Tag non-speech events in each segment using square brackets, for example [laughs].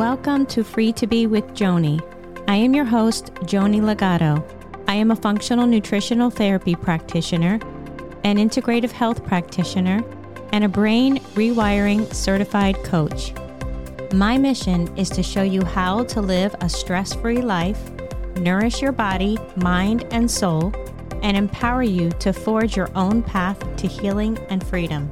Welcome to Free to Be with Joni. I am your host, Joni Legato. I am a functional nutritional therapy practitioner, an integrative health practitioner, and a brain rewiring certified coach. My mission is to show you how to live a stress free life, nourish your body, mind, and soul, and empower you to forge your own path to healing and freedom.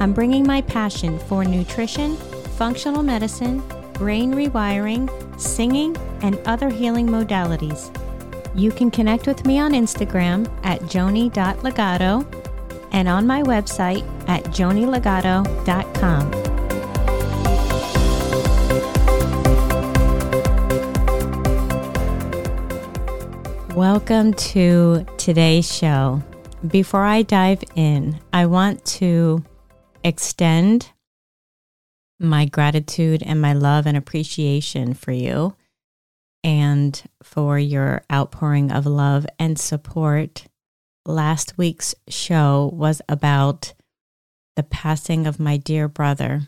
I'm bringing my passion for nutrition, functional medicine, brain rewiring, singing, and other healing modalities. You can connect with me on Instagram at joni.legato and on my website at jonilegato.com. Welcome to today's show. Before I dive in, I want to extend my gratitude and my love and appreciation for you and for your outpouring of love and support. Last week's show was about the passing of my dear brother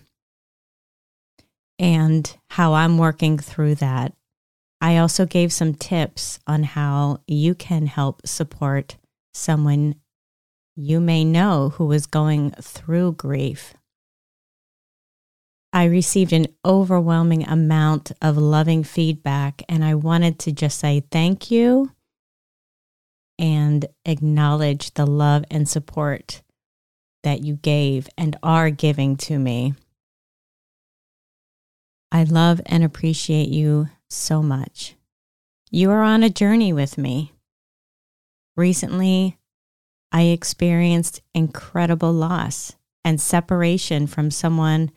and how I'm working through that. I also gave some tips on how you can help support someone you may know who is going through grief. I received an overwhelming amount of loving feedback, and I wanted to just say thank you and acknowledge the love and support that you gave and are giving to me. I love and appreciate you so much. You are on a journey with me. Recently, I experienced incredible loss and separation from someone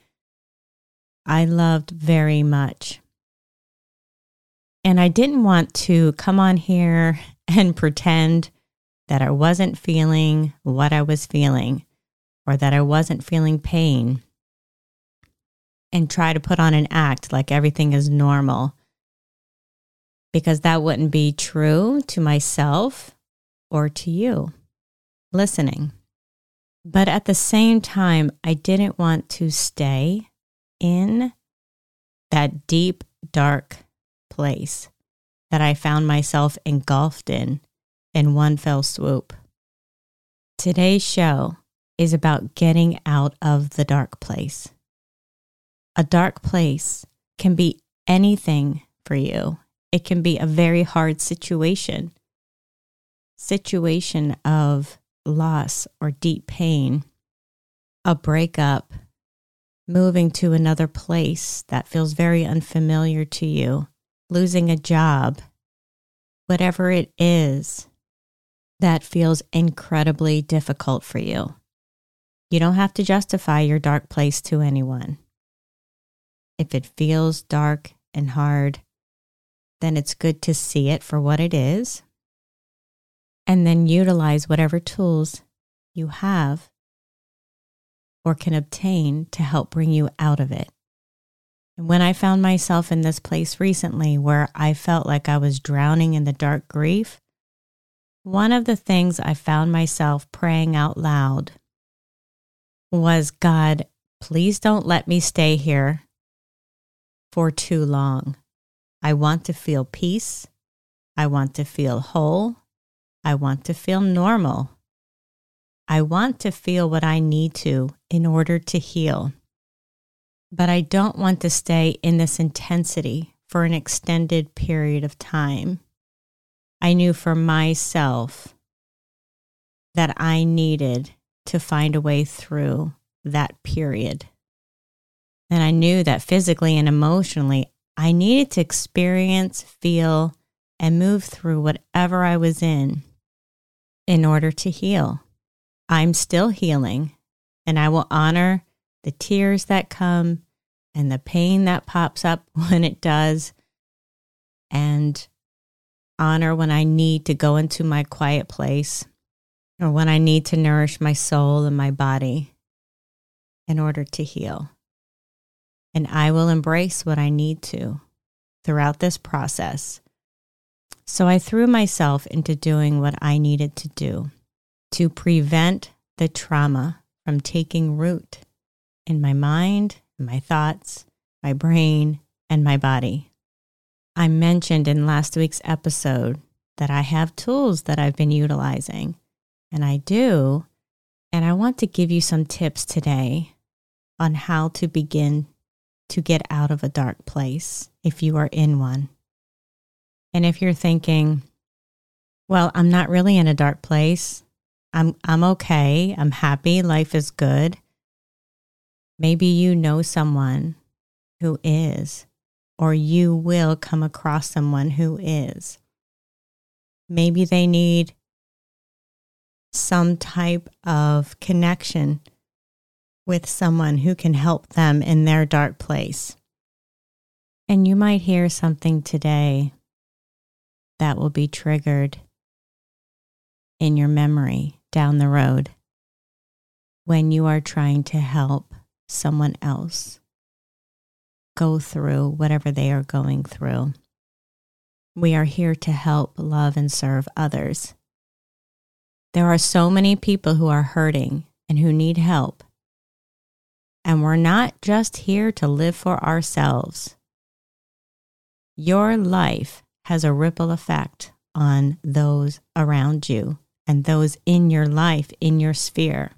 I loved very much. And I didn't want to come on here [laughs] and pretend that I wasn't feeling what I was feeling or that I wasn't feeling pain and try to put on an act like everything is normal because that wouldn't be true to myself or to you listening. But at the same time, I didn't want to stay in that deep, dark place that I found myself engulfed in in one fell swoop. Today's show is about getting out of the dark place. A dark place can be anything for you. It can be a very hard situation. Situation of loss or deep pain, a breakup, moving to another place that feels very unfamiliar to you, losing a job, whatever it is that feels incredibly difficult for you. You don't have to justify your dark place to anyone. If it feels dark and hard, then it's good to see it for what it is and then utilize whatever tools you have or can obtain to help bring you out of it. And when I found myself in this place recently where I felt like I was drowning in the dark grief, one of the things I found myself praying out loud was God, please don't let me stay here for too long. I want to feel peace. I want to feel whole. I want to feel normal. I want to feel what I need to in order to heal. But I don't want to stay in this intensity for an extended period of time. I knew for myself that I needed to find a way through that period. And I knew that physically and emotionally, I needed to experience, feel, and move through whatever I was in in order to heal. I'm still healing, and I will honor the tears that come and the pain that pops up [laughs] when it does, and honor when I need to go into my quiet place or when I need to nourish my soul and my body in order to heal. And I will embrace what I need to throughout this process. So I threw myself into doing what I needed to do to prevent the trauma from taking root in my mind, my thoughts, my brain, and my body. I mentioned in last week's episode that I have tools that I've been utilizing, and I do. And I want to give you some tips today on how to begin to get out of a dark place if you are in one. And if you're thinking, well, I'm not really in a dark place. I'm I'm okay. I'm happy. Life is good. Maybe you know someone who is or you will come across someone who is. Maybe they need some type of connection with someone who can help them in their dark place. And you might hear something today that will be triggered in your memory down the road when you are trying to help someone else go through whatever they are going through. We are here to help, love, and serve others. There are so many people who are hurting and who need help. And we're not just here to live for ourselves. Your life has a ripple effect on those around you and those in your life, in your sphere.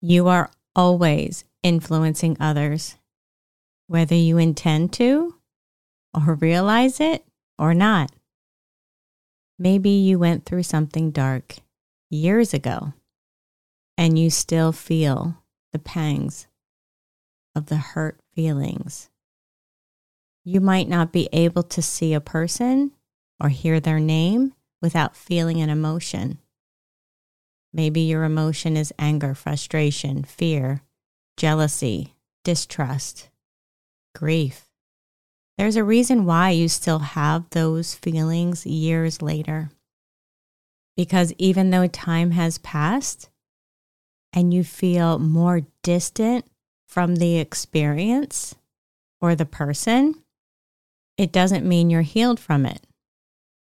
You are always influencing others, whether you intend to or realize it or not. Maybe you went through something dark years ago and you still feel the pangs of the hurt feelings. You might not be able to see a person or hear their name without feeling an emotion. Maybe your emotion is anger, frustration, fear, jealousy, distrust, grief. There's a reason why you still have those feelings years later. Because even though time has passed and you feel more distant from the experience or the person, it doesn't mean you're healed from it.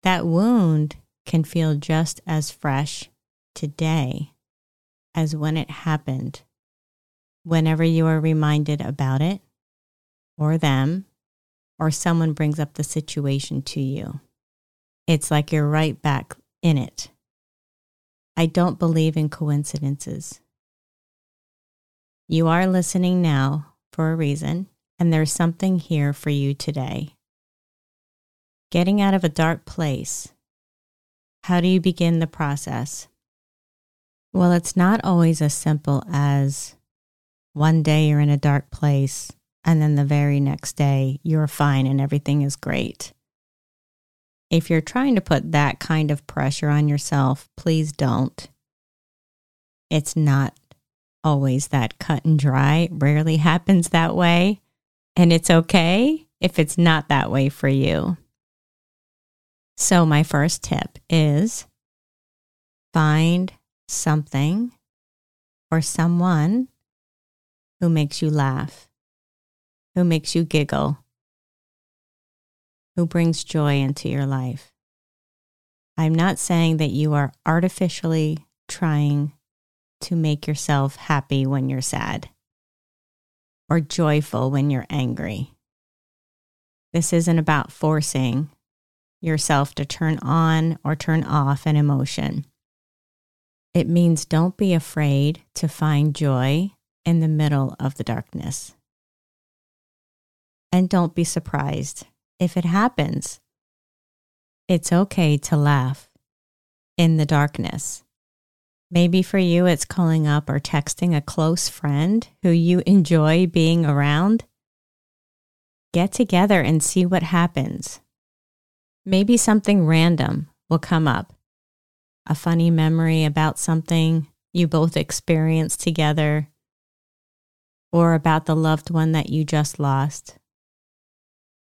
That wound can feel just as fresh today as when it happened. Whenever you are reminded about it, or them, or someone brings up the situation to you, it's like you're right back in it. I don't believe in coincidences. You are listening now for a reason, and there's something here for you today. Getting out of a dark place. How do you begin the process? Well, it's not always as simple as one day you're in a dark place and then the very next day you're fine and everything is great. If you're trying to put that kind of pressure on yourself, please don't. It's not always that cut and dry. it rarely happens that way. And it's okay if it's not that way for you. So, my first tip is find something or someone who makes you laugh, who makes you giggle, who brings joy into your life. I'm not saying that you are artificially trying to make yourself happy when you're sad or joyful when you're angry. This isn't about forcing yourself to turn on or turn off an emotion. It means don't be afraid to find joy in the middle of the darkness. And don't be surprised if it happens. It's okay to laugh in the darkness Maybe for you, it's calling up or texting a close friend who you enjoy being around. Get together and see what happens. Maybe something random will come up a funny memory about something you both experienced together, or about the loved one that you just lost.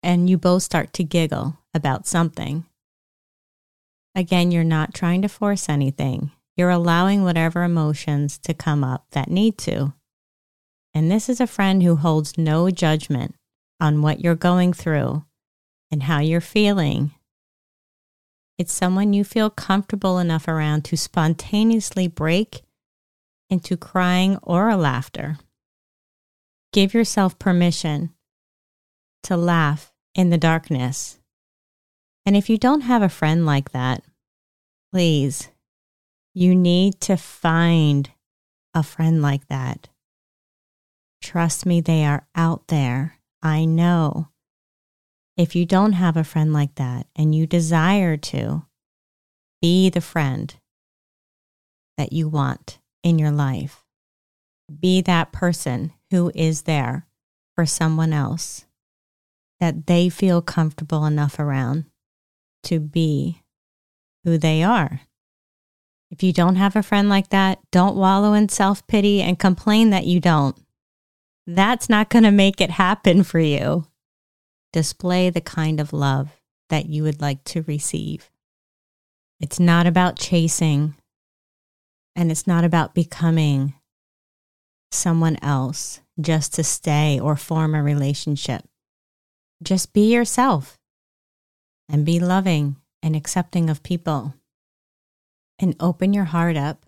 And you both start to giggle about something. Again, you're not trying to force anything. You're allowing whatever emotions to come up that need to. And this is a friend who holds no judgment on what you're going through and how you're feeling. It's someone you feel comfortable enough around to spontaneously break into crying or a laughter. Give yourself permission to laugh in the darkness. And if you don't have a friend like that, please, you need to find a friend like that. Trust me, they are out there. I know. If you don't have a friend like that and you desire to, be the friend that you want in your life. Be that person who is there for someone else that they feel comfortable enough around to be who they are. If you don't have a friend like that, don't wallow in self pity and complain that you don't. That's not going to make it happen for you. Display the kind of love that you would like to receive. It's not about chasing, and it's not about becoming someone else just to stay or form a relationship. Just be yourself and be loving and accepting of people. And open your heart up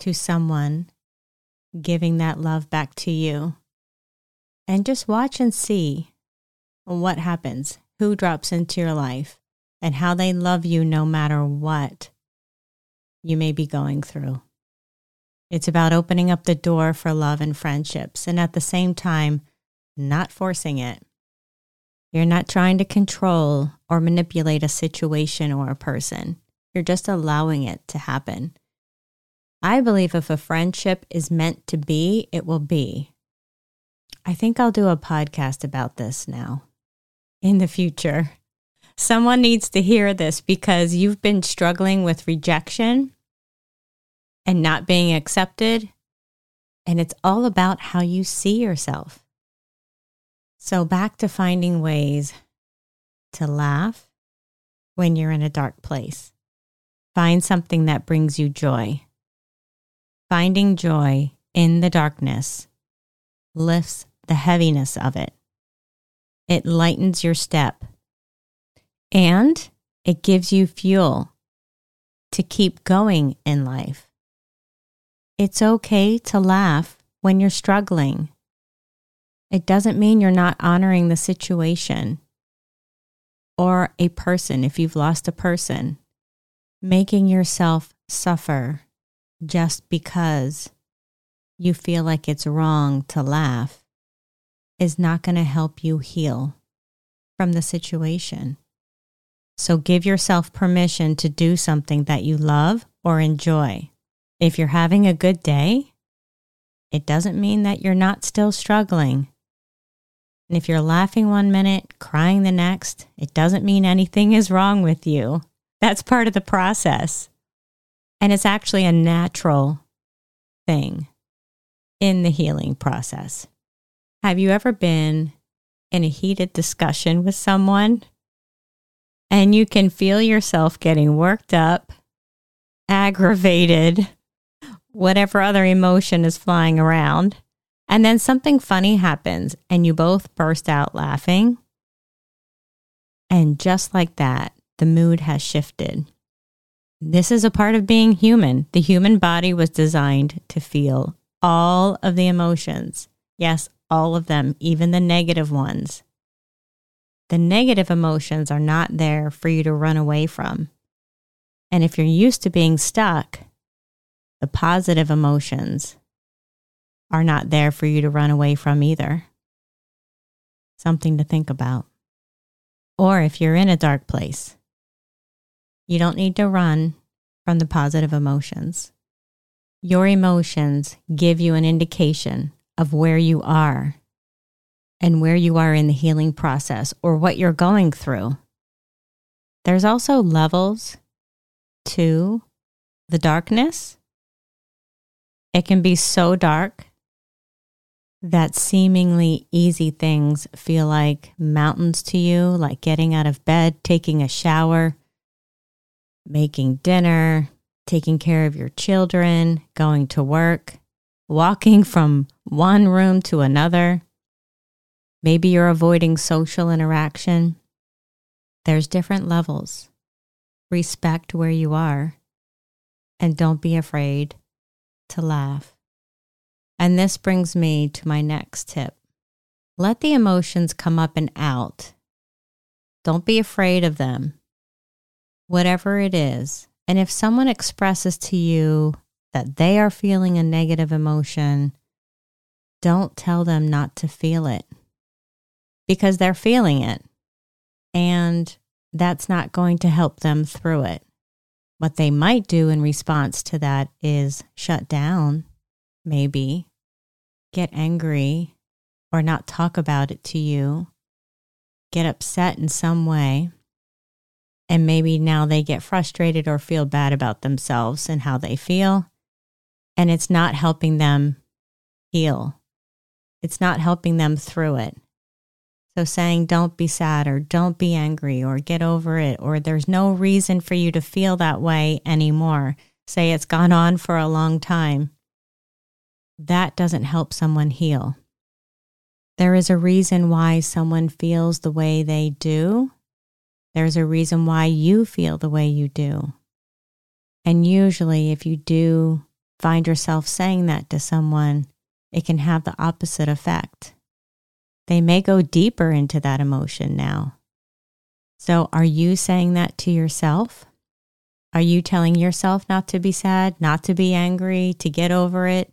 to someone giving that love back to you. And just watch and see what happens, who drops into your life, and how they love you no matter what you may be going through. It's about opening up the door for love and friendships, and at the same time, not forcing it. You're not trying to control or manipulate a situation or a person. You're just allowing it to happen. I believe if a friendship is meant to be, it will be. I think I'll do a podcast about this now in the future. Someone needs to hear this because you've been struggling with rejection and not being accepted. And it's all about how you see yourself. So, back to finding ways to laugh when you're in a dark place. Find something that brings you joy. Finding joy in the darkness lifts the heaviness of it. It lightens your step and it gives you fuel to keep going in life. It's okay to laugh when you're struggling. It doesn't mean you're not honoring the situation or a person if you've lost a person. Making yourself suffer just because you feel like it's wrong to laugh is not going to help you heal from the situation. So give yourself permission to do something that you love or enjoy. If you're having a good day, it doesn't mean that you're not still struggling. And if you're laughing one minute, crying the next, it doesn't mean anything is wrong with you. That's part of the process. And it's actually a natural thing in the healing process. Have you ever been in a heated discussion with someone and you can feel yourself getting worked up, aggravated, whatever other emotion is flying around. And then something funny happens and you both burst out laughing. And just like that, the mood has shifted. This is a part of being human. The human body was designed to feel all of the emotions. Yes, all of them, even the negative ones. The negative emotions are not there for you to run away from. And if you're used to being stuck, the positive emotions are not there for you to run away from either. Something to think about. Or if you're in a dark place, you don't need to run from the positive emotions. Your emotions give you an indication of where you are and where you are in the healing process or what you're going through. There's also levels to the darkness it can be so dark that seemingly easy things feel like mountains to you, like getting out of bed, taking a shower, making dinner, taking care of your children, going to work, walking from one room to another. Maybe you're avoiding social interaction. There's different levels. Respect where you are and don't be afraid – to laugh. And this brings me to my next tip Let the emotions come up and out. Don't be afraid of them, whatever it is. And if someone expresses to you that they are feeling a negative emotion, don't tell them not to feel it because they're feeling it. And that's not going to help them through it. What they might do in response to that is shut down, maybe, get angry, or not talk about it to you, get upset in some way. And maybe now they get frustrated or feel bad about themselves and how they feel. And it's not helping them heal, it's not helping them through it. So saying, don't be sad or don't be angry or get over it or there's no reason for you to feel that way anymore. Say it's gone on for a long time. That doesn't help someone heal. There is a reason why someone feels the way they do. There's a reason why you feel the way you do. And usually, if you do find yourself saying that to someone, it can have the opposite effect. They may go deeper into that emotion now. So, are you saying that to yourself? Are you telling yourself not to be sad, not to be angry, to get over it?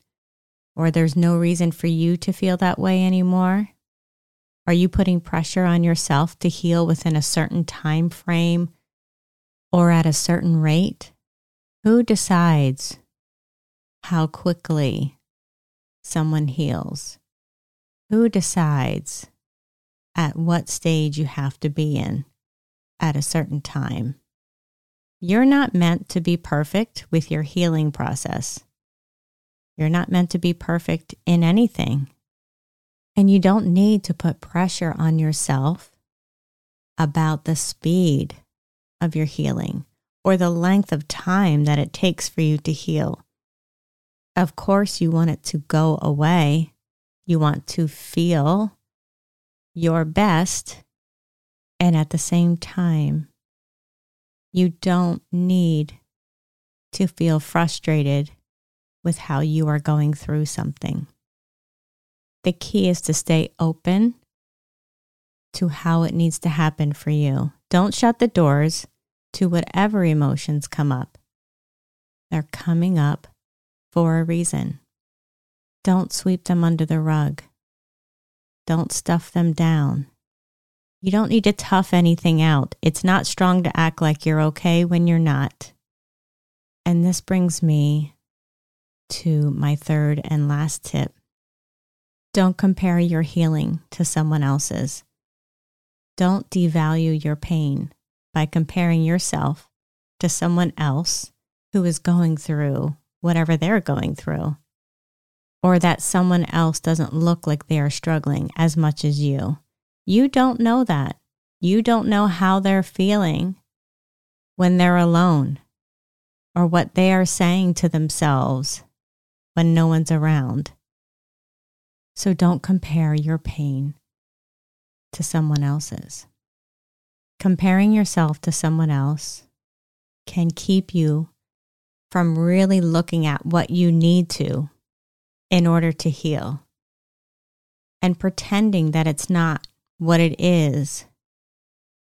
or there's no reason for you to feel that way anymore? Are you putting pressure on yourself to heal within a certain time frame or at a certain rate? Who decides how quickly someone heals? Who decides at what stage you have to be in at a certain time? You're not meant to be perfect with your healing process. You're not meant to be perfect in anything. And you don't need to put pressure on yourself about the speed of your healing or the length of time that it takes for you to heal. Of course, you want it to go away. You want to feel your best. And at the same time, you don't need to feel frustrated with how you are going through something. The key is to stay open to how it needs to happen for you. Don't shut the doors to whatever emotions come up. They're coming up for a reason. Don't sweep them under the rug. Don't stuff them down. You don't need to tough anything out. It's not strong to act like you're okay when you're not. And this brings me to my third and last tip. Don't compare your healing to someone else's. Don't devalue your pain by comparing yourself to someone else who is going through whatever they're going through, or that someone else doesn't look like they are struggling as much as you. You don't know that. You don't know how they're feeling when they're alone or what they are saying to themselves when no one's around. So don't compare your pain to someone else's. Comparing yourself to someone else can keep you from really looking at what you need to in order to heal. And pretending that it's not what it is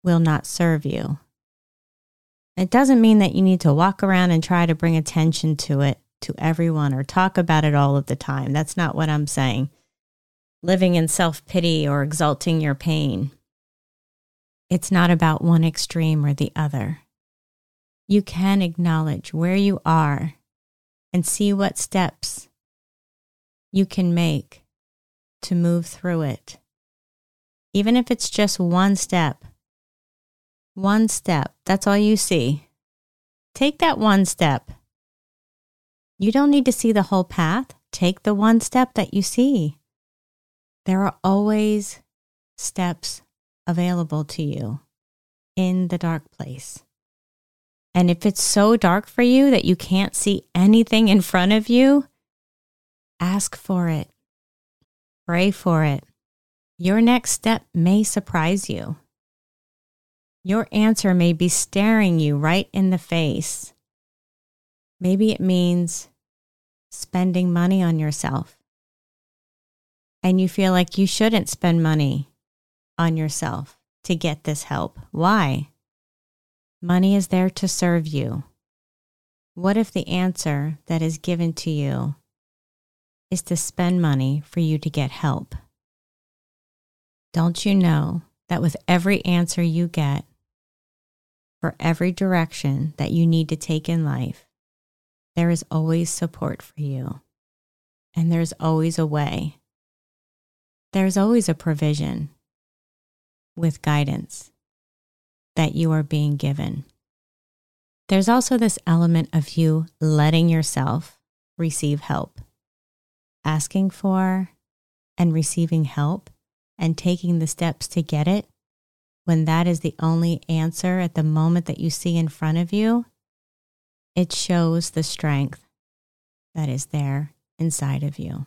will not serve you. It doesn't mean that you need to walk around and try to bring attention to it to everyone or talk about it all of the time. That's not what I'm saying. Living in self pity or exalting your pain. It's not about one extreme or the other. You can acknowledge where you are and see what steps you can make to move through it. Even if it's just one step, one step, that's all you see. Take that one step you don't need to see the whole path. Take the one step that you see. There are always steps available to you in the dark place. And if it's so dark for you that you can't see anything in front of you, ask for it. Pray for it. Your next step may surprise you. Your answer may be staring you right in the face. Maybe it means spending money on yourself. and you feel like you shouldn't spend money on yourself to get this help. Why? Money is there to serve you. What if the answer that is given to you is to spend money for you to get help? Don't you know that with every answer you get, for every direction that you need to take in life, there is always support for you. And there's always a way. There's always a provision with guidance that you are being given. There's also this element of you letting yourself receive help, asking for and receiving help, and taking the steps to get it when that is the only answer at the moment that you see in front of you, it shows the strength that is there inside of you.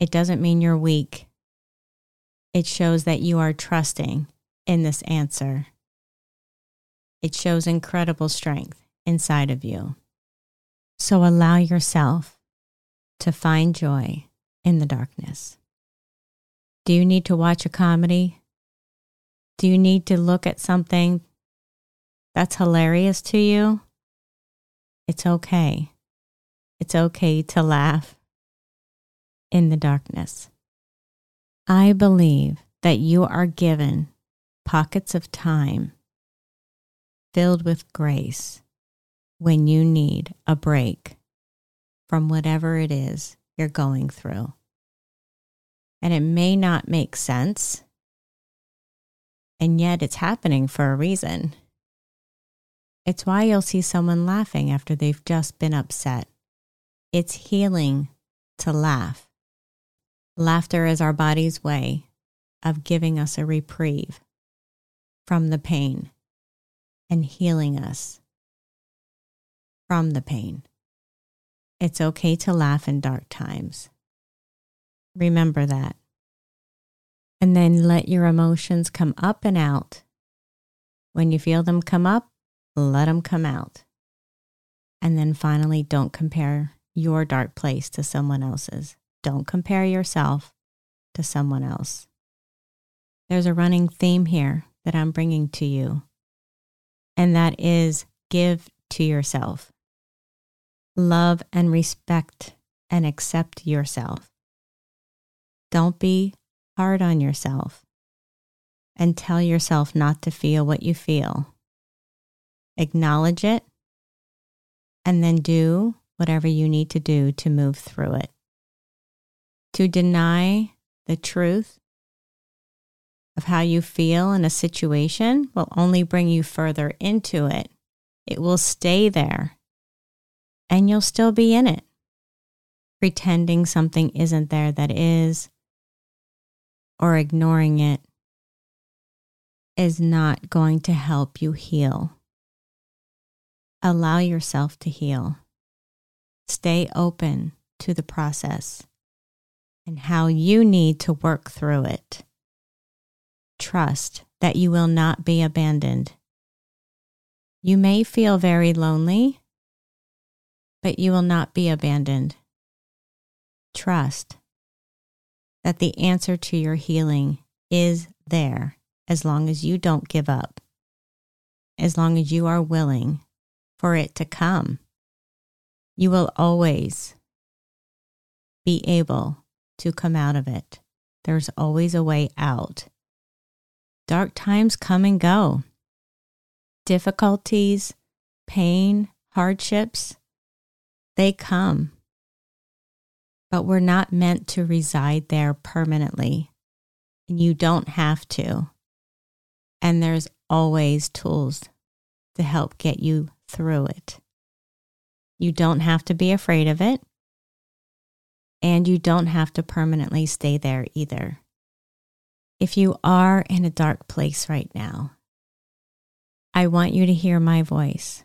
It doesn't mean you're weak. It shows that you are trusting in this answer. It shows incredible strength inside of you. So allow yourself to find joy in the darkness. Do you need to watch a comedy? Do you need to look at something that's hilarious to you? It's okay. It's okay to laugh in the darkness. I believe that you are given pockets of time filled with grace when you need a break from whatever it is you're going through. And it may not make sense and yet it's happening for a reason. It's why you'll see someone laughing after they've just been upset. It's healing to laugh. Laughter is our body's way of giving us a reprieve from the pain and healing us from the pain. It's okay to laugh in dark times. Remember that. And then let your emotions come up and out. When you feel them come up, let them come out. And then finally, don't compare your dark place to someone else's. Don't compare yourself to someone else. There's a running theme here that I'm bringing to you, and that is give to yourself. Love and respect and accept yourself. Don't be hard on yourself and tell yourself not to feel what you feel. Acknowledge it and then do whatever you need to do to move through it. To deny the truth of how you feel in a situation will only bring you further into it. It will stay there and you'll still be in it, pretending something isn't there that is, or ignoring it is not going to help you heal. Allow yourself to heal. Stay open to the process and how you need to work through it. Trust that you will not be abandoned. You may feel very lonely, but you will not be abandoned. Trust that the answer to your healing is there as long as you don't give up, as long as you are willing for it to come. You will always be able to come out of it. There's always a way out. Dark times come and go. Difficulties, pain, hardships, they come but we're not meant to reside there permanently. And you don't have to. And there's always tools to help get you through it. You don't have to be afraid of it. And you don't have to permanently stay there either. If you are in a dark place right now, I want you to hear my voice.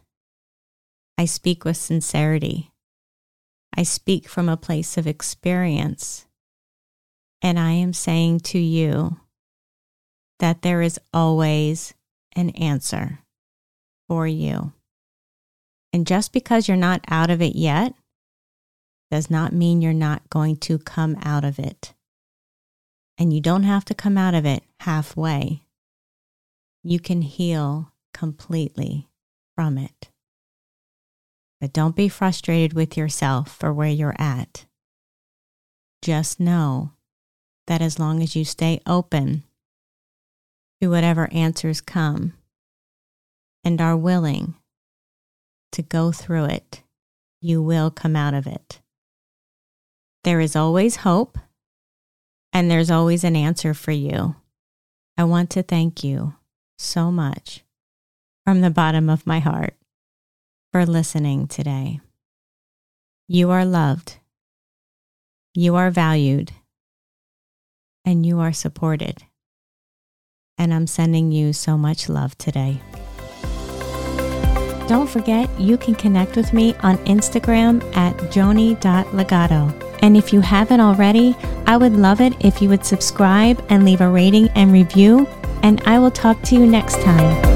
I speak with sincerity. I speak from a place of experience. And I am saying to you that there is always an answer for you. And just because you're not out of it yet does not mean you're not going to come out of it. And you don't have to come out of it halfway. You can heal completely from it. But don't be frustrated with yourself for where you're at. Just know that as long as you stay open to whatever answers come and are willing to go through it, you will come out of it. There is always hope and there's always an answer for you. I want to thank you so much from the bottom of my heart for listening today. You are loved, you are valued, and you are supported. And I'm sending you so much love today. Don't forget, you can connect with me on Instagram at joni.legato. And if you haven't already, I would love it if you would subscribe and leave a rating and review. And I will talk to you next time.